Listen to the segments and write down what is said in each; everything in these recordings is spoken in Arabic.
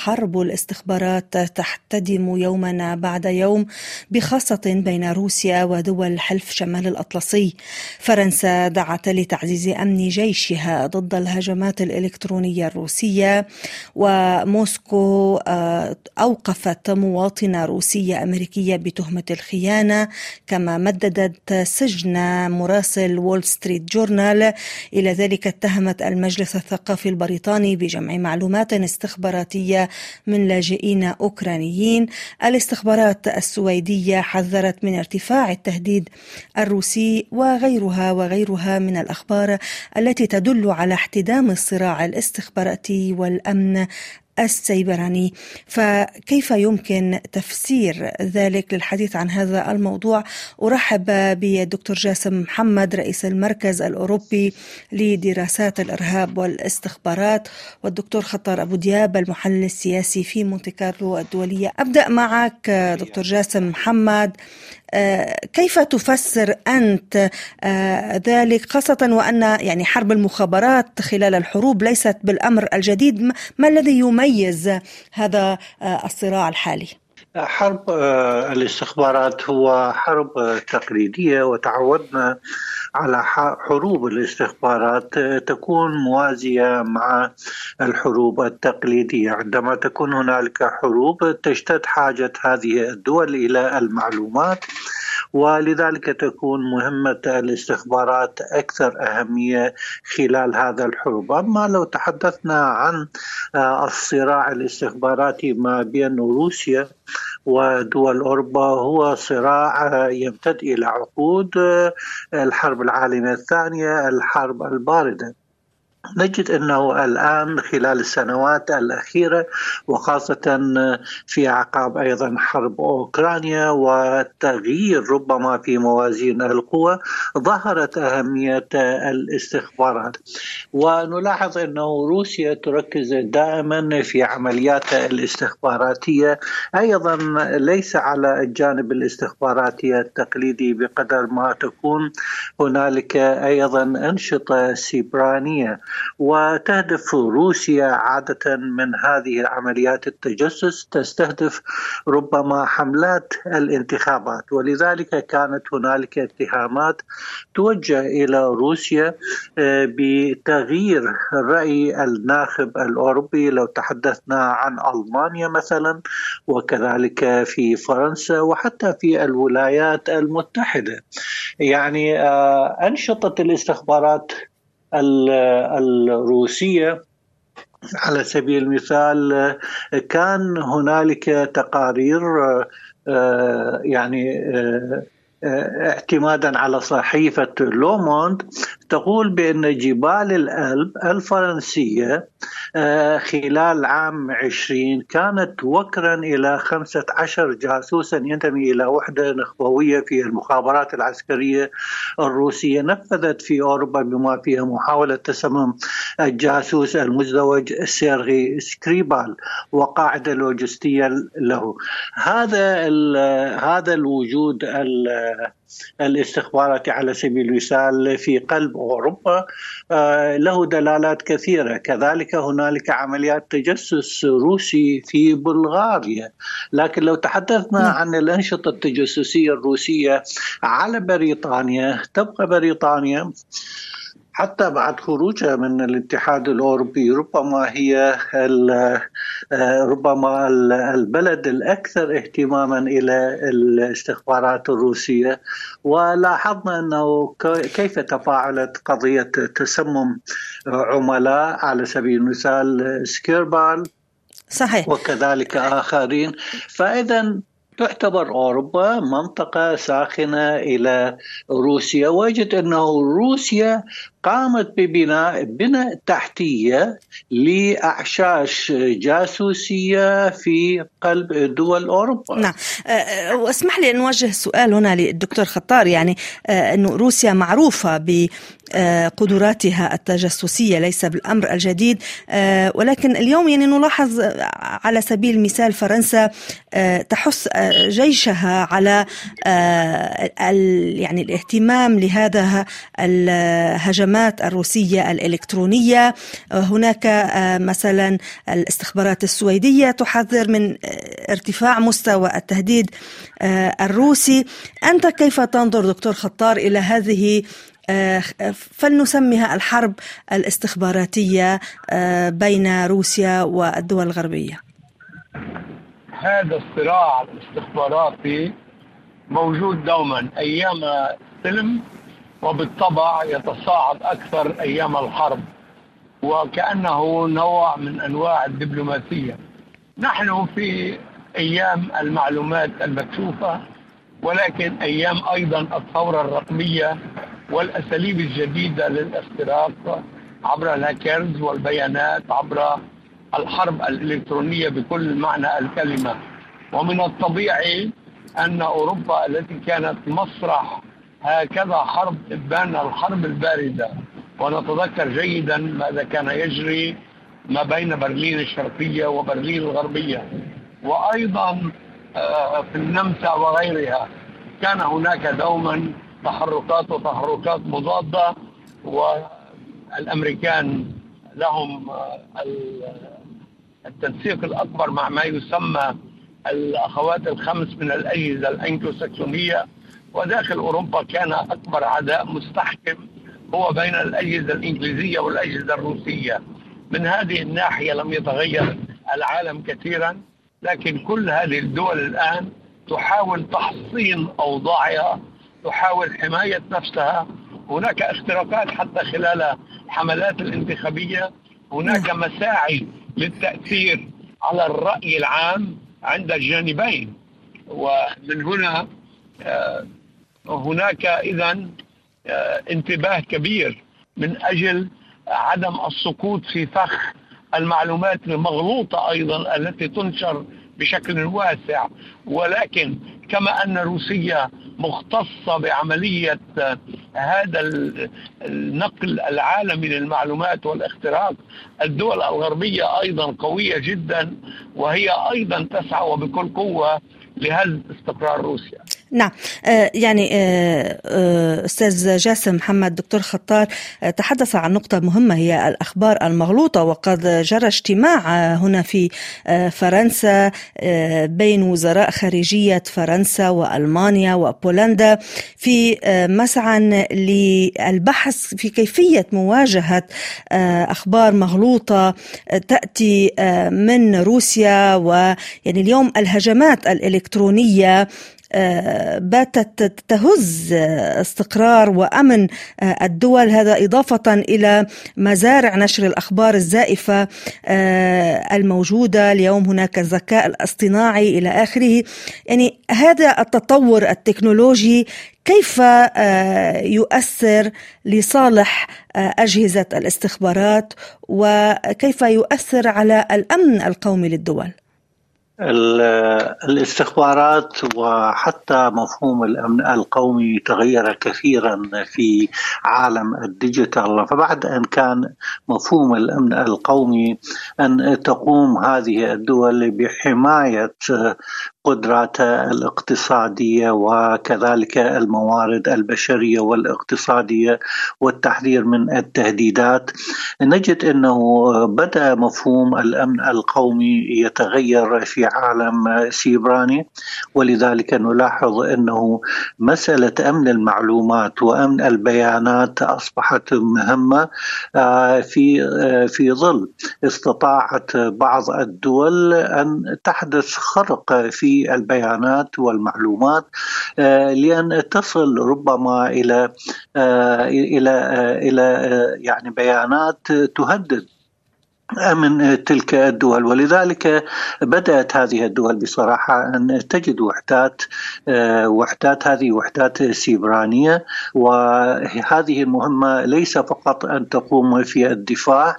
حرب الاستخبارات تحتدم يوما بعد يوم بخاصة بين روسيا ودول حلف شمال الأطلسي. فرنسا دعت لتعزيز أمن جيشها ضد الهجمات الإلكترونية الروسية وموسكو آه، أوقفت مواطنة روسية أمريكية بتهمة الخيانة كما مددت سجن مراسل وول ستريت جورنال. إلى ذلك اتهمت المجلس الثقافي البريطاني بجمع معلومات استخباراتية من لاجئين أوكرانيين. الاستخبارات السويدية حذرت من ارتفاع التهديد الروسي وغيرها وغيرها من الأخبار التي تدل على احتدام الصراع الاستخباراتي والأمن السيبراني. فكيف يمكن تفسير ذلك للحديث عن هذا الموضوع؟ أرحب بالدكتور جاسم محمد رئيس المركز الأوروبي لدراسات الإرهاب والإستخبارات والدكتور خطر أبو دياب المحلل السياسي في مونتي كارلو الدولية. أبدأ معك دكتور جاسم محمد. كيف تفسر أنت آه، ذلك؟ خاصة وأن يعني حرب المخابرات خلال الحروب ليست بالأمر الجديد. ما الذي يميز هذا آه، الصراع الحالي؟ حرب الاستخبارات هو حرب تقليدية وتعودنا على حروب الاستخبارات تكون موازية مع الحروب التقليدية. عندما تكون هنالك حروب تشتد حاجة هذه الدول إلى المعلومات. ولذلك تكون مهمة الاستخبارات أكثر أهمية خلال هذا الحروب. أما لو تحدثنا عن آه، الصراع الاستخباراتي ما بين روسيا ودول أوروبا هو صراع آه، يمتد إلى عقود آه، الحرب العالمية الثانية الحرب الباردة. نجد أنه الآن خلال السنوات الأخيرة وخاصة في اعقاب أيضا حرب أوكرانيا والتغيير ربما في موازين القوى ظهرت أهمية الاستخبارات. ونلاحظ أنه روسيا تركز دائما في عملياتها الاستخباراتية. أيضا ليس على الجانب الاستخباراتي التقليدي بقدر ما تكون هنالك أيضا أنشطة سيبرانية. وتهدف روسيا عادة من هذه عمليات التجسس تستهدف ربما حملات الانتخابات ولذلك كانت هنالك اتهامات توجه إلى روسيا آه، بتغيير رأي الناخب الأوروبي لو تحدثنا عن ألمانيا مثلا وكذلك في فرنسا وحتى في الولايات المتحدة. يعني آه، أنشطة الاستخبارات الروسية على سبيل المثال كان هنالك تقارير آه، يعني آه، اعتمادا على صحيفة لوموند تقول بأن جبال الألب الفرنسية آه، خلال عام 20 كانت وكرا إلى 15 جاسوسا ينتمي إلى وحدة نخبوية في المخابرات العسكرية الروسية. نفذت في أوروبا بما فيها محاولة تسمم الجاسوس المزدوج سيرغي سكريبال وقاعدة لوجستية له. هذا هذا الوجود الاستخباراتي على سبيل المثال في قلب أوروبا آه، له دلالات كثيرة، كذلك هنالك عمليات تجسس روسي في بلغاريا، لكن لو تحدثنا نعم. عن الأنشطة التجسسية الروسية على بريطانيا تبقى بريطانيا حتى بعد خروجها من الاتحاد الأوروبي ربما هي ربما البلد الأكثر اهتماما إلى الاستخبارات الروسية. ولاحظنا أنه كيف تفاعلت قضية تسمم عملاء على سبيل المثال سكيربال صحيح. وكذلك آخرين. فاذا تعتبر أوروبا منطقة ساخنة إلى روسيا. وجد أنه روسيا قامت ببناء بناء تحتية لأعشاش جاسوسية في قلب دول أوروبا. نعم. أه، أه، واسمح لي ان اوجه سؤال هنا للدكتور خطار. يعني أه، انه روسيا معروفة بقدراتها التجسسية ليس بالأمر الجديد. ولكن اليوم يعني نلاحظ على سبيل المثال فرنسا تحث جيشها على يعني الاهتمام لهذا الهجمات الهجمات الروسية الإلكترونية. هناك مثلا الاستخبارات السويدية تحذر من ارتفاع مستوى التهديد الروسي. أنت كيف تنظر دكتور خطار إلى هذه فلنسميها الحرب الاستخباراتية بين روسيا والدول الغربية؟ هذا الصراع الاستخباراتي موجود دوما أيام السلم. وبالطبع يتصاعد أكثر أيام الحرب وكأنه نوع من أنواع الدبلوماسية. نحن في أيام المعلومات المكشوفة ولكن أيام أيضا الثورة الرقمية والأساليب الجديدة للاختراق عبر الهاكرز والبيانات عبر الحرب الإلكترونية بكل معنى الكلمة. ومن الطبيعي أن أوروبا التي كانت مسرح هكذا حرب إبان الحرب الباردة. ونتذكر جيدا ماذا كان يجري ما بين برلين الشرقية وبرلين الغربية. وأيضا آه، في النمسا وغيرها كان هناك دوما تحركات وتحركات مضادة والأمريكان لهم آه، التنسيق الأكبر مع ما يسمى الأخوات الخمس من الأجهزة الانجلو ساكسونيه وداخل أوروبا كان أكبر عداء مستحكم هو بين الأجهزة الإنجليزية والأجهزة الروسية. من هذه الناحية لم يتغير العالم كثيرا لكن كل هذه الدول الآن تحاول تحصين أوضاعها تحاول حماية نفسها. هناك اختراقات حتى خلال الحملات الانتخابية. هناك مساعي للتأثير على الرأي العام عند الجانبين. ومن هنا آه، هناك إذا آه، انتباه كبير من أجل عدم السقوط في فخ المعلومات المغلوطة أيضا التي تنشر بشكل واسع. ولكن كما أن روسيا مختصة بعملية هذا النقل العالمي للمعلومات والاختراق الدول الغربية أيضا قوية جدا وهي أيضا تسعى وبكل قوة لهز استقرار روسيا. نعم. آه، يعني آه، آه، أستاذ جاسم محمد دكتور خطار تحدث عن نقطة مهمة هي الأخبار المغلوطة وقد جرى اجتماع هنا في فرنسا بين وزراء خارجية فرنسا وألمانيا وبولندا في مسعى للبحث في كيفية مواجهة أخبار مغلوطة تأتي من روسيا ويعني اليوم الهجمات الإلكترونية باتت تهز استقرار وأمن الدول هذا إضافة إلى مزارع نشر الأخبار الزائفة آه، الموجودة اليوم هناك الذكاء الاصطناعي إلى آخره. يعني هذا التطور التكنولوجي كيف آه، يؤثر لصالح آه، أجهزة الاستخبارات وكيف يؤثر على الأمن القومي للدول؟ الاستخبارات وحتى مفهوم الأمن القومي تغير كثيرا في عالم الديجيتال. فبعد أن كان مفهوم الأمن القومي أن تقوم هذه الدول بحماية قدراتها الاقتصادية وكذلك الموارد البشرية والاقتصادية والتحذير من التهديدات. نجد إنه بدأ مفهوم الأمن القومي يتغير في عالم سيبراني ولذلك نلاحظ إنه مسألة أمن المعلومات وأمن البيانات أصبحت مهمة آه، في آه، في ظل استطاعت بعض الدول أن تحدث خرق في في البيانات والمعلومات آه، لأن تصل ربما إلى آه، إلى آه، إلى يعني بيانات تهدد من تلك الدول. ولذلك بدأت هذه الدول بصراحة أن تجد وحدات وحدات هذه وحدات سيبرانية. وهذه المهمة ليس فقط أن تقوم في الدفاع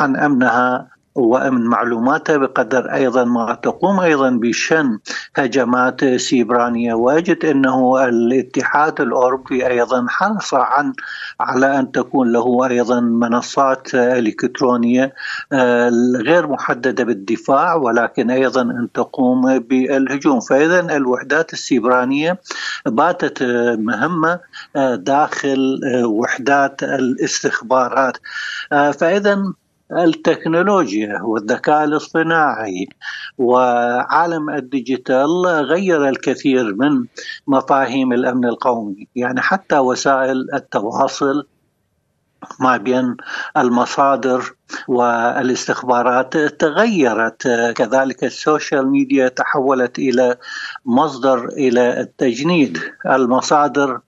عن أمنها ومن معلوماتها بقدر أيضا ما تقوم أيضا بشن هجمات سيبرانية. واجد إنه الاتحاد الأوروبي أيضا حرص عن على أن تكون له أيضا منصات إلكترونية آه، غير محددة بالدفاع ولكن أيضا أن تقوم بالهجوم. فاذا الوحدات السيبرانية باتت مهمة آه، داخل آه، وحدات الاستخبارات. فاذا التكنولوجيا والذكاء الاصطناعي وعالم ال digital غير الكثير من مفاهيم الأمن القومي يعني حتى وسائل التواصل ما بين المصادر والاستخبارات تغيرت. كذلك ال social media تحولت إلى مصدر إلى التجنيد. المصادر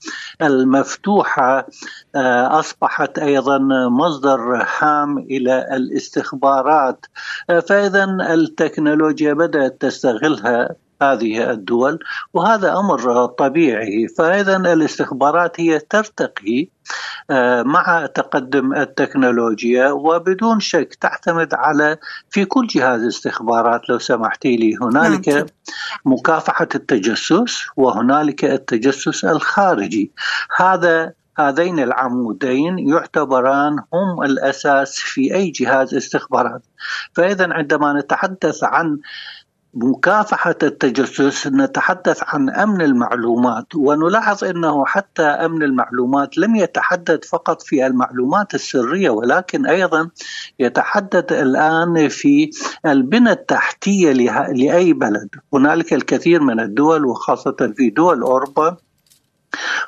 المفتوحة آه، أصبحت أيضا مصدر هام إلى الاستخبارات. آه، فاذا التكنولوجيا بدأت تستغلها. هذه الدول وهذا أمر طبيعي. فاذا الاستخبارات هي ترتقي آه، مع تقدم التكنولوجيا وبدون شك تعتمد على في كل جهاز استخبارات لو سمحتي لي. هنالك. مكافحة التجسس وهنالك التجسس الخارجي. هذا هذين العمودين يعتبران هم الأساس في أي جهاز استخبارات. فاذا عندما نتحدث عن مكافحة التجسس نتحدث عن أمن المعلومات ونلاحظ أنه حتى أمن المعلومات لم يتحدد فقط في المعلومات السرية ولكن أيضا يتحدد الآن في البنى التحتية لأي بلد. هنالك الكثير من الدول وخاصة في دول أوروبا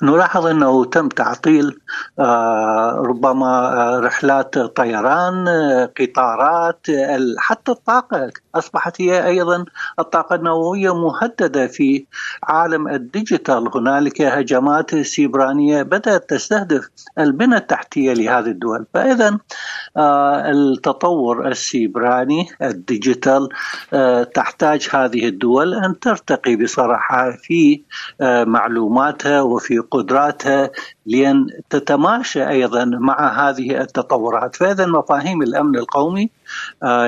نلاحظ إنه تم تعطيل آه، ربما آه، رحلات طيران آه، قطارات حتى الطاقة أصبحت هي أيضا الطاقة النووية مهددة في عالم ال digital. هنالك هجمات سيبرانية بدأت تستهدف البنى التحتية لهذه الدول. فاذا التطور السيبراني ال digital تحتاج هذه الدول أن ترتقي بصراحة في معلوماتها وفي قدراتها لأن تتماشى أيضا مع هذه التطورات. فإذا مفاهيم الأمن القومي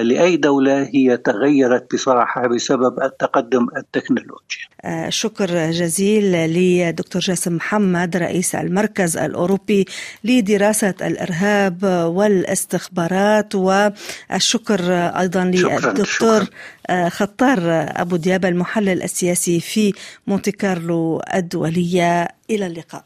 لأي دولة هي تغيرت بصراحة بسبب التقدم التكنولوجي. آه، شكر جزيل لدكتور جاسم محمد رئيس المركز الأوروبي لدراسة الإرهاب والاستخبارات والشكر أيضا للدكتور آه، خطار أبو دياب المحلل السياسي في مونتي كارلو الدولية. إلى اللقاء.